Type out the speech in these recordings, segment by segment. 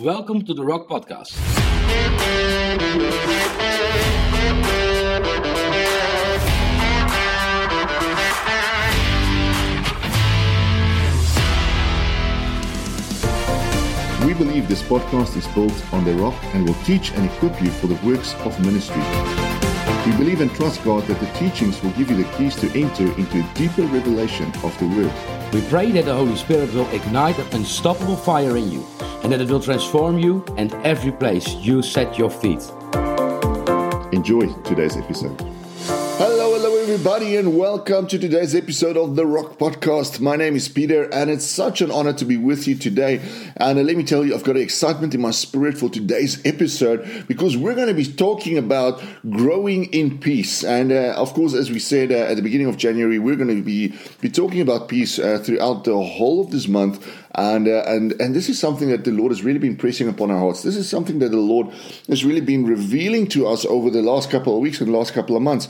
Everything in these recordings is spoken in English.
Welcome to the Rock Podcast. We believe this podcast is built on the rock and will teach and equip you for the works of ministry. We believe and trust God that the teachings will give you the keys to enter into a deeper revelation of the Word. We pray that the Holy Spirit will ignite an unstoppable fire in you and that it will transform you and every place you set your feet. Enjoy today's episode. Everybody, and welcome to today's episode of the Rock Podcast. My name is Peter, and it's such an honor to be with you today. And uh, let me tell you, I've got excitement in my spirit for today's episode because we're going to be talking about growing in peace. And uh, of course, as we said uh, at the beginning of January, we're going to be be talking about peace uh, throughout the whole of this month. And, uh, and and this is something that the Lord has really been pressing upon our hearts. This is something that the Lord has really been revealing to us over the last couple of weeks and the last couple of months.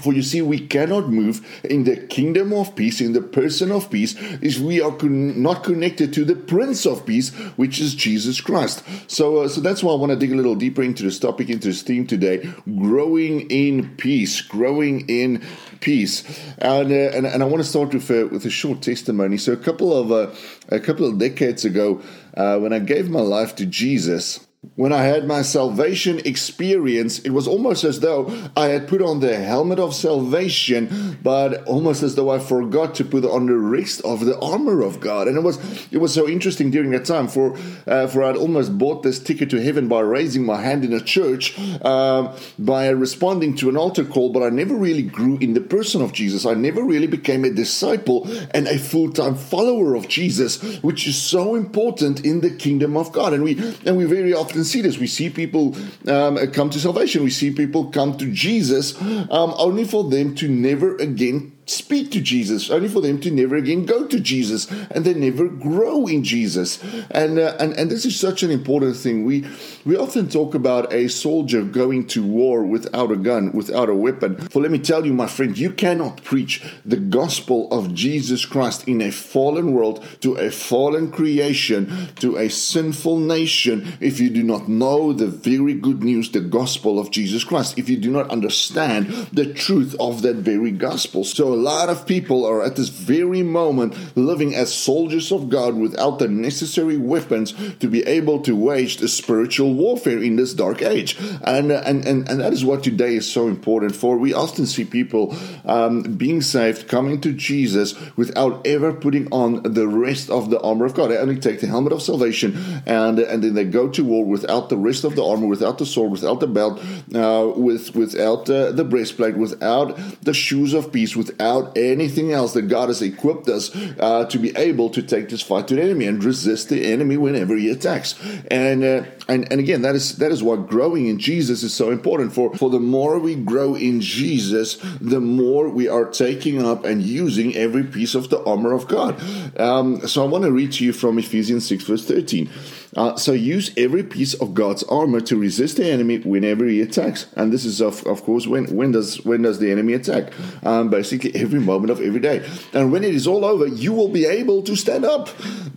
For you see, we cannot move in the kingdom of peace, in the person of peace, if we are con- not connected to the Prince of Peace, which is Jesus Christ. So, uh, so that's why I want to dig a little deeper into this topic, into this theme today: growing in peace, growing in peace. And uh, and, and I want to start with a, with a short testimony. So, a couple of uh, a couple of decades ago, uh, when I gave my life to Jesus. When I had my salvation experience, it was almost as though I had put on the helmet of salvation, but almost as though I forgot to put on the rest of the armor of God. And it was it was so interesting during that time. For uh, for I'd almost bought this ticket to heaven by raising my hand in a church, um, by responding to an altar call, but I never really grew in the person of Jesus. I never really became a disciple and a full time follower of Jesus, which is so important in the kingdom of God. And we and we very often see this. We see people um, come to salvation. We see people come to Jesus um, only for them to never again speak to Jesus, only for them to never again go to Jesus, and they never grow in Jesus. And uh, and and this is such an important thing. We we often talk about a soldier going to war without a gun, without a weapon. For let me tell you, my friend, you cannot preach the gospel of Jesus Christ in a fallen world to a fallen creation, to a sinful nation, if you do not know the very good news, the gospel of Jesus Christ. If you do not understand the truth of that very gospel, so lot of people are at this very moment living as soldiers of God without the necessary weapons to be able to wage the spiritual warfare in this dark age. And, and, and, and that is what today is so important for. We often see people um, being saved, coming to Jesus without ever putting on the rest of the armor of God. They only take the helmet of salvation and, and then they go to war without the rest of the armor, without the sword, without the belt, uh, with, without uh, the breastplate, without the shoes of peace, without anything else that God has equipped us uh, to be able to take this fight to the enemy and resist the enemy whenever he attacks. And uh, and and again, that is that is why growing in Jesus is so important. For for the more we grow in Jesus, the more we are taking up and using every piece of the armor of God. Um, so I want to read to you from Ephesians six verse thirteen. Uh, so use every piece of God's armor to resist the enemy whenever he attacks. And this is of, of course when when does when does the enemy attack? Um, basically every moment of every day. And when it is all over, you will be able to stand up.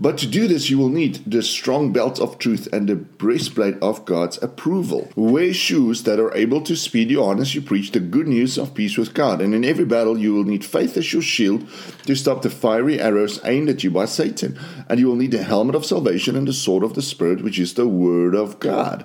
But to do this, you will need the strong belt of truth and the breastplate of God's approval. Wear shoes that are able to speed you on as you preach the good news of peace with God. And in every battle, you will need faith as your shield to stop the fiery arrows aimed at you by Satan. And you will need the helmet of salvation and the sword of the Spirit, which is the Word of God.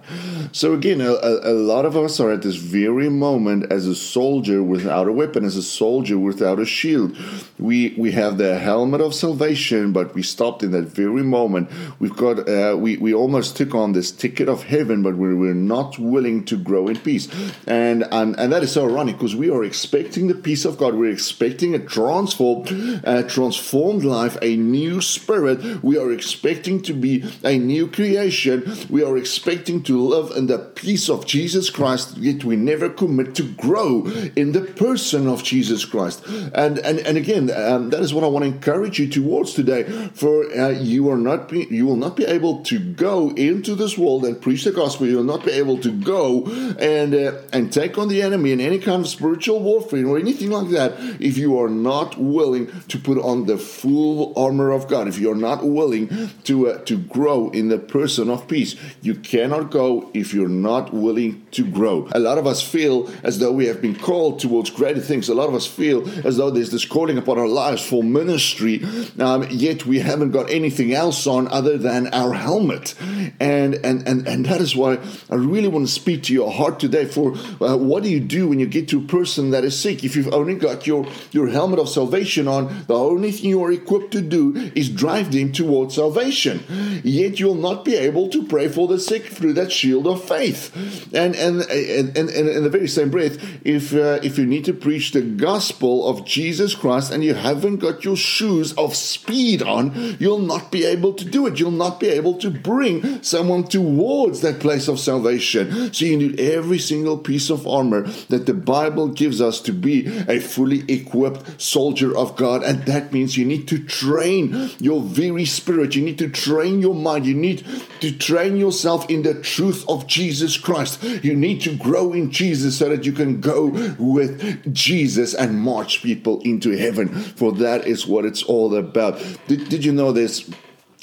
So, again, a, a, lot of us are at this very moment as a soldier without a weapon, as a soldier without a shield. We we have the helmet of salvation, but we stopped in that very moment. We've got uh, we we almost took on this ticket of heaven, but we were not willing to grow in peace, and and and that is so ironic because we are expecting the peace of God. We're expecting a transformed, a transformed life, a new spirit. We are expecting to be a new creation. We are expecting to live in the peace of Jesus Christ, yet we never commit to grow in the person of Jesus Christ. And and and again, um, that is what I want to encourage you towards today. For uh, you are not be, you will not be able to go into this world and preach the gospel, you'll not be able to go and uh, and take on the enemy in any kind of spiritual warfare or anything like that if you are not willing to put on the full armor of God. If you're not willing to uh, to grow in the person of peace, you cannot go if you're not willing to grow. A lot of us feel as though we have been called towards greater things. A lot of us feel as though there's this calling upon our lives for ministry, um, yet we haven't got anything else on other than our helmet. And and and and that is why I really want to speak to your heart today. For uh, what do you do when you get to a person that is sick? If you've only got your your helmet of salvation on, the only thing you are equipped to do is drive them towards salvation. Yet you'll not be able to pray for the sick through that shield of faith. And and and, and, in the very same breath, if uh, if you need to preach the gospel of Jesus Christ and you haven't got your shoes of speed on, you'll not be able to do it. You'll not be able to bring someone towards that place of salvation. So you need every single piece of armor that the Bible gives us to be a fully equipped soldier of God. And that means you need to train your very spirit. You need to train your mind. You need to train yourself in the truth of Jesus Christ. You need to grow in Jesus so that you can go with Jesus and march people into heaven. For that is what it's all about. Did, did you know there's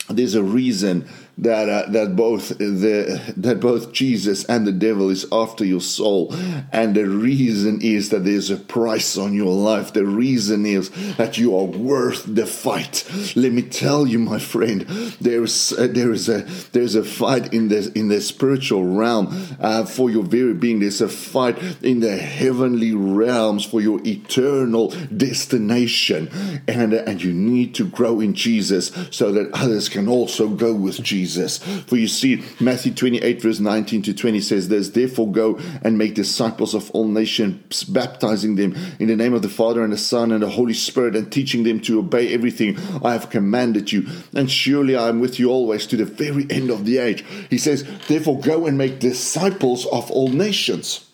there's a reason that uh, that both the that both Jesus and the devil is after your soul, and the reason is that there's a price on your life. The reason is that you are worth the fight. Let me tell you, my friend, there's uh, there is a there's a fight in the in the spiritual realm uh, for your very being. There's a fight in the heavenly realms for your eternal destination, and and you need to grow in Jesus so that others can also go with Jesus. Jesus. For you see, Matthew 28, verse 19 to 20 says this Therefore go and make disciples of all nations, baptizing them in the name of the Father and the Son and the Holy Spirit, and teaching them to obey everything I have commanded you. And surely I am with you always to the very end of the age. He says, Therefore go and make disciples of all nations.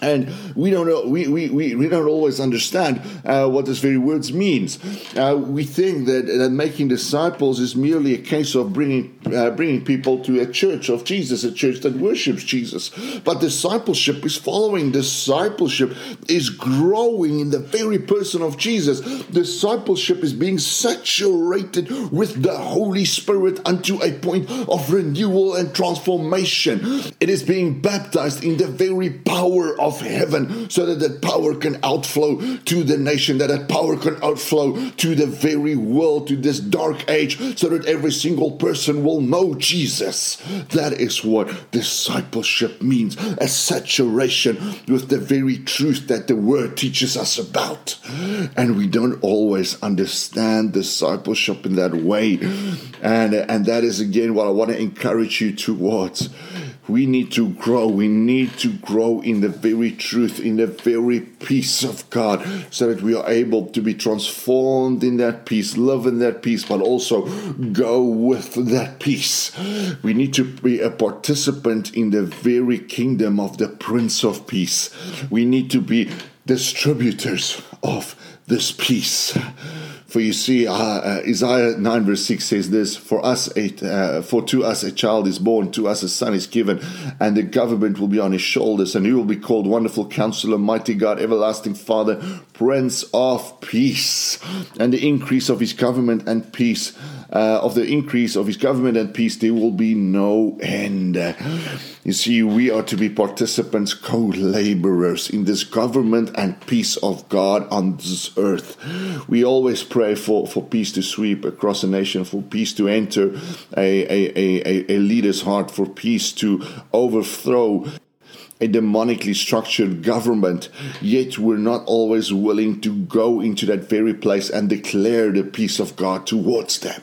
And we don't know, we, we, we, we don't always understand uh, what this very words means. Uh, we think that, that making disciples is merely a case of bringing, uh, bringing people to a church of Jesus, a church that worships Jesus. But discipleship is following. Discipleship is growing in the very person of Jesus. Discipleship is being saturated with the Holy Spirit unto a point of renewal and transformation. It is being baptized in the very power of of heaven so that that power can outflow to the nation, that that power can outflow to the very world, to this dark age, so that every single person will know Jesus. That is what discipleship means a saturation with the very truth that the word teaches us about. And we don't always understand discipleship in that way. And, and that is again what I want to encourage you towards we need to grow. We need to grow in the very truth, in the very peace of God, so that we are able to be transformed in that peace, live in that peace, but also go with that peace. We need to be a participant in the very kingdom of the Prince of Peace. We need to be distributors of this peace. For you see, uh, uh, Isaiah 9 verse 6 says this, For us, a, uh, for to us a child is born, to us a son is given, and the government will be on his shoulders, and he will be called Wonderful Counselor, Mighty God, Everlasting Father, Prince of Peace. And the increase of his government and peace, uh, of the increase of his government and peace, there will be no end. You see, we are to be participants, co laborers in this government and peace of God on this earth. We always pray for, for peace to sweep across a nation, for peace to enter a, a, a, a leader's heart, for peace to overthrow a demonically structured government, yet we're not always willing to go into that very place and declare the peace of God towards them.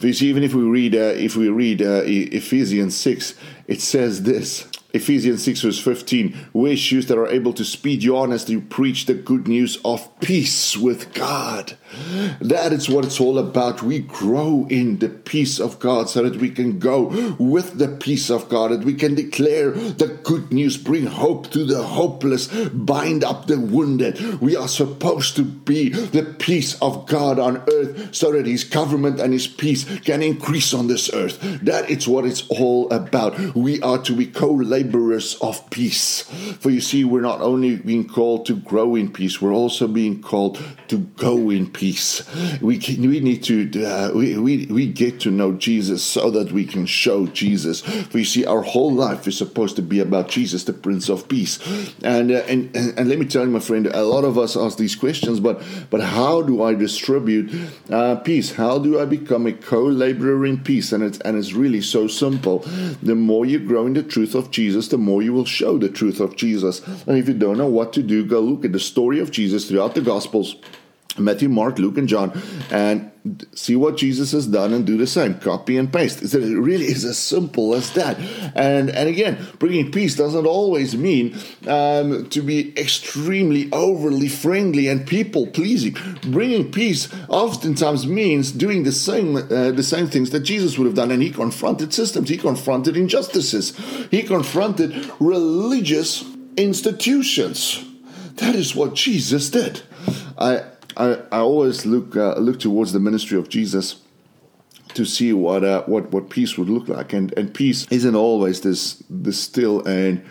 Because even if we read, uh, if we read uh, Ephesians six, it says this: Ephesians 6, verse 15 wear shoes that are able to speed you on as you preach the good news of peace with God. That is what it's all about. We grow in the peace of God so that we can go with the peace of God, that we can declare the good news, bring hope to the hopeless, bind up the wounded. We are supposed to be the peace of God on earth so that His government and His peace can increase on this earth. That is what it's all about. We are to be co laborers of peace. For you see, we're not only being called to grow in peace, we're also being called to go in peace. We can, we need to uh, we, we we get to know Jesus so that we can show Jesus. We see, our whole life is supposed to be about Jesus, the Prince of Peace. And uh, and, and, let me tell you, my friend, a lot of us ask these questions, but but how do I distribute uh, peace? How do I become a co-laborer in peace? And it's and it's really so simple. The more you grow in the truth of Jesus, the more you will show the truth of Jesus. And if you don't know what to do, go look at the story of Jesus throughout the Gospels. Matthew, Mark, Luke, and John, and see what Jesus has done and do the same. Copy and paste. It really is as simple as that. And and again, bringing peace doesn't always mean um, to be extremely overly friendly and people pleasing. Bringing peace oftentimes means doing the same uh, the same things that Jesus would have done. And he confronted systems. He confronted injustices. He confronted religious institutions. That is what Jesus did. I I, I always look uh, look towards the ministry of Jesus to see what uh, what what peace would look like, and and peace isn't always this this still and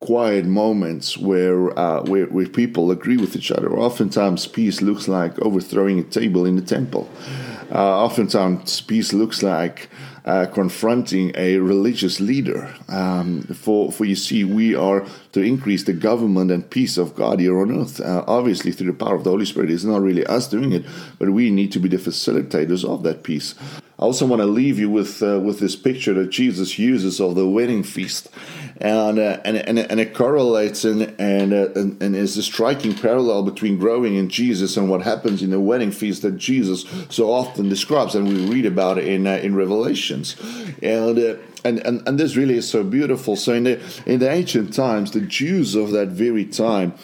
quiet moments where, uh, where where people agree with each other. Oftentimes, peace looks like overthrowing a table in the temple. Uh, oftentimes, peace looks like uh, confronting a religious leader. Um, for, for you see, we are to increase the government and peace of God here on earth. Uh, obviously, through the power of the Holy Spirit, it's not really us doing it, but we need to be the facilitators of that peace. I also want to leave you with uh, with this picture that Jesus uses of the wedding feast, and uh, and, and and it correlates and and, uh, and and is a striking parallel between growing in Jesus and what happens in the wedding feast that Jesus so often describes, and we read about it in uh, in Revelations, and. Uh, and, and, and this really is so beautiful. So in the in the ancient times, the Jews of that very time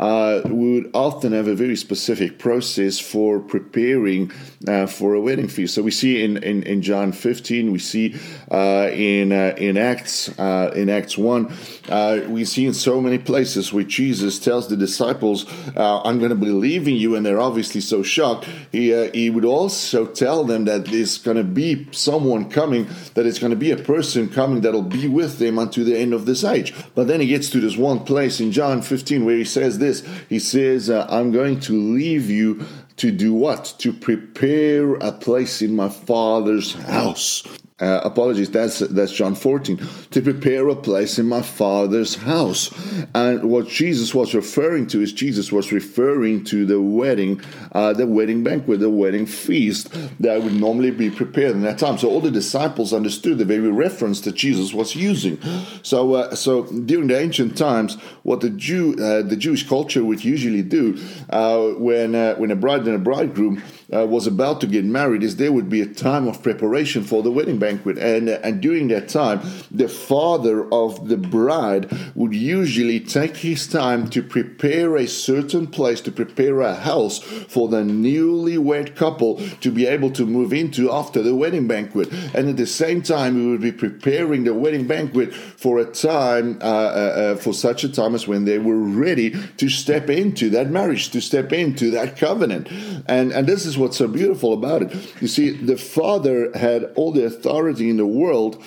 uh, we would often have a very specific process for preparing uh, for a wedding feast. So we see in, in, in John 15, we see uh, in uh, in Acts uh, in Acts 1, uh, we see in so many places where Jesus tells the disciples, "I'm going to be leaving you," and they're obviously so shocked. He he would also tell them that there's going to be someone coming, that it's going to be a person coming that'll be with them unto the end of this age. But then he gets to this one place in John 15 where he says this this. He says, uh, I'm going to leave you to do what? To prepare a place in my Father's house. Uh, apologies, that's that's John 14. To prepare a place in my Father's house, and what Jesus was referring to is Jesus was referring to the wedding, uh, the wedding banquet, the wedding feast that would normally be prepared in that time. So all the disciples understood the very reference that Jesus was using. So uh, so during the ancient times, what the Jew uh, the Jewish culture would usually do uh, when uh, when a bride and a bridegroom uh, was about to get married is there would be a time of preparation for the wedding banquet. And, uh, and during that time, the father of the bride would usually take his time to prepare a certain place, to prepare a house for the newlywed couple to be able to move into after the wedding banquet. And at the same time, we would be preparing the wedding banquet for a time, uh, uh, uh for such a time as when they were ready to step into that marriage, to step into that covenant. And, and this is what's so beautiful about it. You see, the Father had all the authority in the world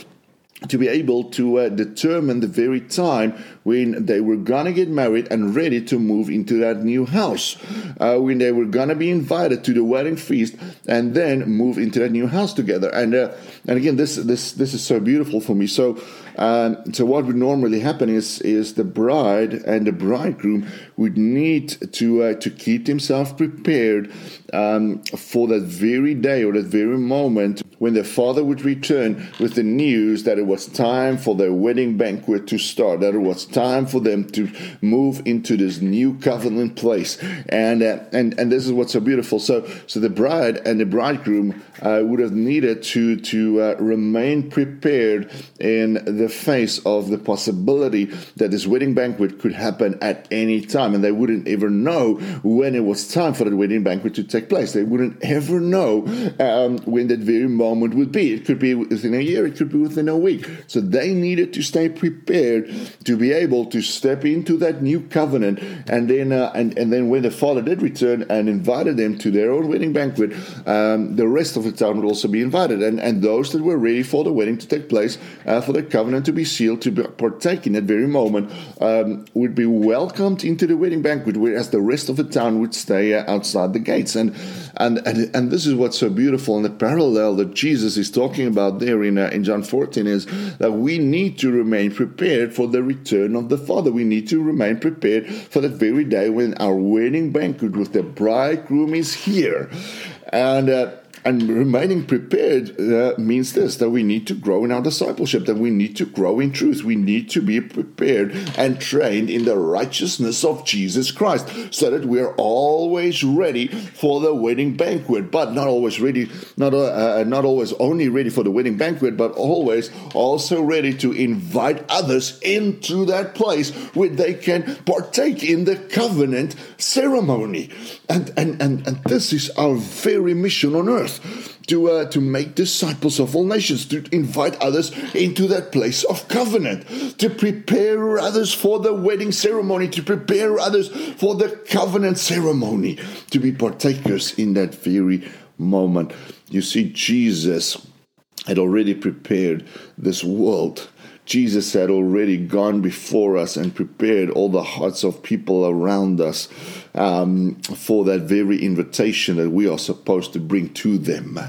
to be able to uh, determine the very time when they were gonna get married and ready to move into that new house, uh, when they were gonna be invited to the wedding feast and then move into that new house together. And uh, and again, this this this is so beautiful for me. So um, so what would normally happen is is the bride and the bridegroom would need to uh, to keep themselves prepared um, for that very day or that very moment when their father would return with the news that it was time for their wedding banquet to start, that it was time for them to move into this new covenant place. And uh, and and this is what's so beautiful. So so the bride and the bridegroom uh, would have needed to to uh, remain prepared in the face of the possibility that this wedding banquet could happen at any time, and they wouldn't ever know when it was time for the wedding banquet to take place. They wouldn't ever know um, when that very moment would be. It could be within a year, it could be within a week. So they needed to stay prepared to be able to step into that new covenant, and then uh, and and then when the father did return and invited them to their own wedding banquet, um, the rest of the town would also be invited, and and those that were ready for the wedding to take place, uh, for the covenant to be sealed, to partake in that very moment, um, would be welcomed into the wedding banquet, whereas the rest of the town would stay uh, outside the gates. And and and and this is what's so beautiful, and the parallel that Jesus is talking about there in uh, in John 14 is that we need to remain prepared for the return of the Father. We need to remain prepared for that very day when our wedding banquet with the bridegroom is here, and. Uh, and remaining prepared uh, means this that we need to grow in our discipleship, that we need to grow in truth. We need to be prepared and trained in the righteousness of Jesus Christ so that we're always ready for the wedding banquet, but not always ready, not, uh, uh, not always only ready for the wedding banquet, but always also ready to invite others into that place where they can partake in the covenant ceremony. And, and, and, and this is our very mission on earth to uh, to make disciples of all nations, to invite others into that place of covenant, to prepare others for the wedding ceremony, to prepare others for the covenant ceremony, to be partakers in that very moment. You see, Jesus had already prepared this world Jesus had already gone before us and prepared all the hearts of people around us um, for that very invitation that we are supposed to bring to them.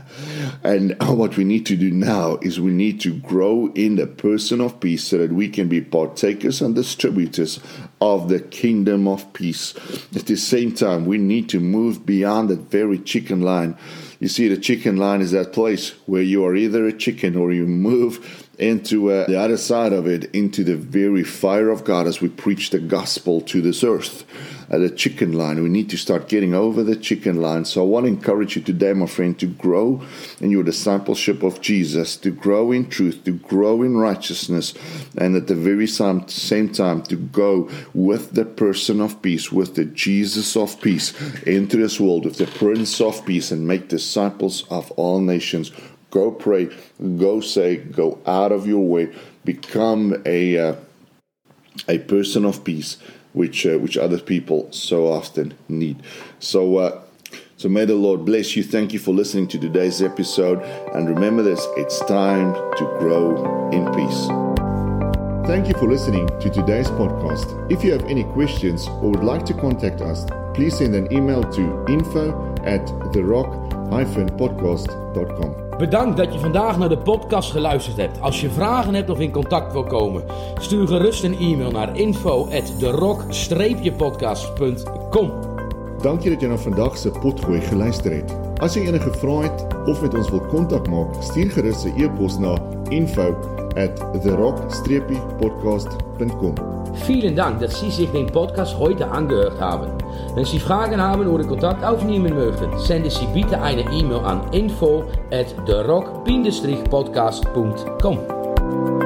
And what we need to do now is we need to grow in the person of peace so that we can be partakers and distributors of the kingdom of peace. At the same time, we need to move beyond that very chicken line. You see, the chicken line is that place where you are either a chicken or you move into uh, the other side of it, into the very fire of God as we preach the gospel to this earth. Uh, the chicken line. We need to start getting over the chicken line. So I want to encourage you today, my friend, to grow in your discipleship of Jesus, to grow in truth, to grow in righteousness, and at the very same, same time to go with the person of peace, with the Jesus of peace, into this world, with the Prince of Peace, and make disciples of all nations Go pray. Go say. Go out of your way. Become a uh, a person of peace, which uh, which other people so often need. So. Uh, so may the Lord bless you. Thank you for listening to today's episode. And remember this it's time to grow in peace. Thank you for listening to today's podcast. If you have any questions or would like to contact us, please send an email to info at therock-podcast.com. Bedankt dat je vandaag naar de podcast geluisterd hebt. Als je vragen hebt of in contact wil komen, stuur gerust een e-mail naar info@derok-podcast.com. Dank je dat je naar vandaag se potgooi geluister het. As jy enige vrae of met ons wil kontak maak, stuur gerus 'n e-pos na info@therock-podcast.com. Vielen Dank, dass Sie sich den Podcast heute angehört haben. Wenn Sie Fragen haben oder Kontakt aufnehmen möchten, senden Sie bitte eine E-Mail an info at therock-podcast.com.